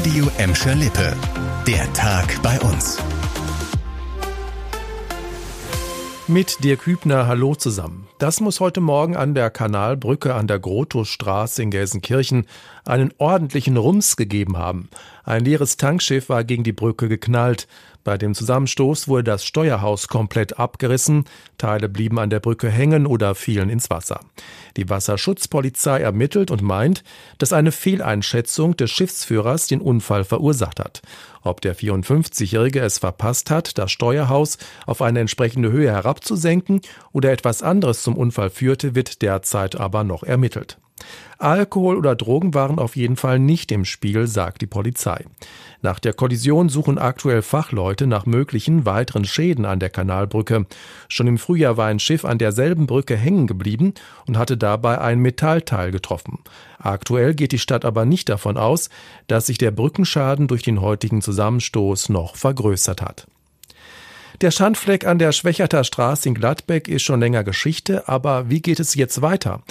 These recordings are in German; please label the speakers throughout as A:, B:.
A: Radio Emscher Lippe. Der Tag bei uns.
B: Mit Dirk Hübner, hallo zusammen. Das muss heute Morgen an der Kanalbrücke an der Grotowstraße in Gelsenkirchen einen ordentlichen Rums gegeben haben. Ein leeres Tankschiff war gegen die Brücke geknallt. Bei dem Zusammenstoß wurde das Steuerhaus komplett abgerissen, Teile blieben an der Brücke hängen oder fielen ins Wasser. Die Wasserschutzpolizei ermittelt und meint, dass eine Fehleinschätzung des Schiffsführers den Unfall verursacht hat. Ob der 54-Jährige es verpasst hat, das Steuerhaus auf eine entsprechende Höhe herabzusenken oder etwas anderes zum Unfall führte, wird derzeit aber noch ermittelt. Alkohol oder Drogen waren auf jeden Fall nicht im Spiel, sagt die Polizei. Nach der Kollision suchen aktuell Fachleute nach möglichen weiteren Schäden an der Kanalbrücke. Schon im Frühjahr war ein Schiff an derselben Brücke hängen geblieben und hatte dabei ein Metallteil getroffen. Aktuell geht die Stadt aber nicht davon aus, dass sich der Brückenschaden durch den heutigen Zusammenstoß noch vergrößert hat. Der Schandfleck an der Schwächerter Straße in Gladbeck ist schon länger Geschichte, aber wie geht es jetzt weiter?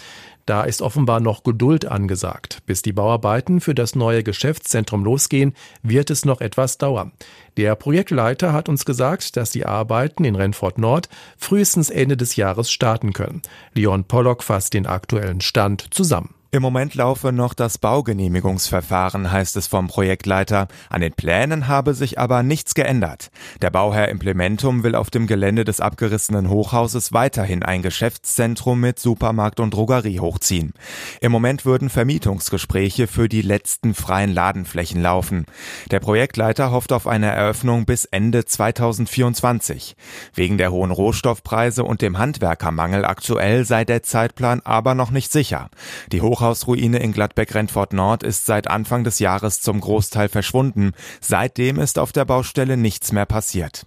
B: Da ist offenbar noch Geduld angesagt. Bis die Bauarbeiten für das neue Geschäftszentrum losgehen, wird es noch etwas dauern. Der Projektleiter hat uns gesagt, dass die Arbeiten in Renfort Nord frühestens Ende des Jahres starten können. Leon Pollock fasst den aktuellen Stand zusammen.
C: Im Moment laufe noch das Baugenehmigungsverfahren, heißt es vom Projektleiter. An den Plänen habe sich aber nichts geändert. Der Bauherr Implementum will auf dem Gelände des abgerissenen Hochhauses weiterhin ein Geschäftszentrum mit Supermarkt und Drogerie hochziehen. Im Moment würden Vermietungsgespräche für die letzten freien Ladenflächen laufen. Der Projektleiter hofft auf eine Eröffnung bis Ende 2024. Wegen der hohen Rohstoffpreise und dem Handwerkermangel aktuell sei der Zeitplan aber noch nicht sicher. Die Hochhausruine in Gladbeck-Rentfort Nord ist seit Anfang des Jahres zum Großteil verschwunden. Seitdem ist auf der Baustelle nichts mehr passiert.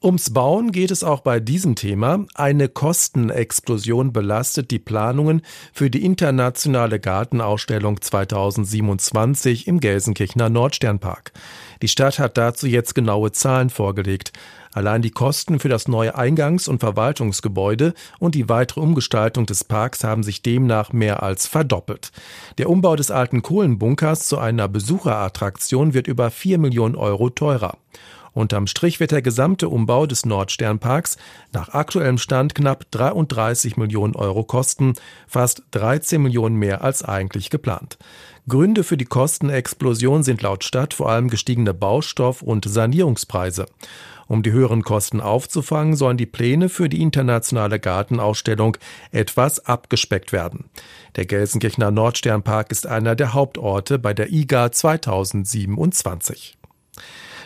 B: Ums Bauen geht es auch bei diesem Thema. Eine Kostenexplosion belastet die Planungen für die internationale Gartenausstellung 2027 im Gelsenkirchener Nordsternpark. Die Stadt hat dazu jetzt genaue Zahlen vorgelegt. Allein die Kosten für das neue Eingangs- und Verwaltungsgebäude und die weitere Umgestaltung des Parks haben sich demnach mehr als verdoppelt. Der Umbau des alten Kohlenbunkers zu einer Besucherattraktion wird über vier Millionen Euro teurer. Unterm Strich wird der gesamte Umbau des Nordsternparks nach aktuellem Stand knapp 33 Millionen Euro kosten, fast 13 Millionen mehr als eigentlich geplant. Gründe für die Kostenexplosion sind laut Stadt vor allem gestiegene Baustoff- und Sanierungspreise. Um die höheren Kosten aufzufangen, sollen die Pläne für die internationale Gartenausstellung etwas abgespeckt werden. Der Gelsenkirchener Nordsternpark ist einer der Hauptorte bei der IGA 2027.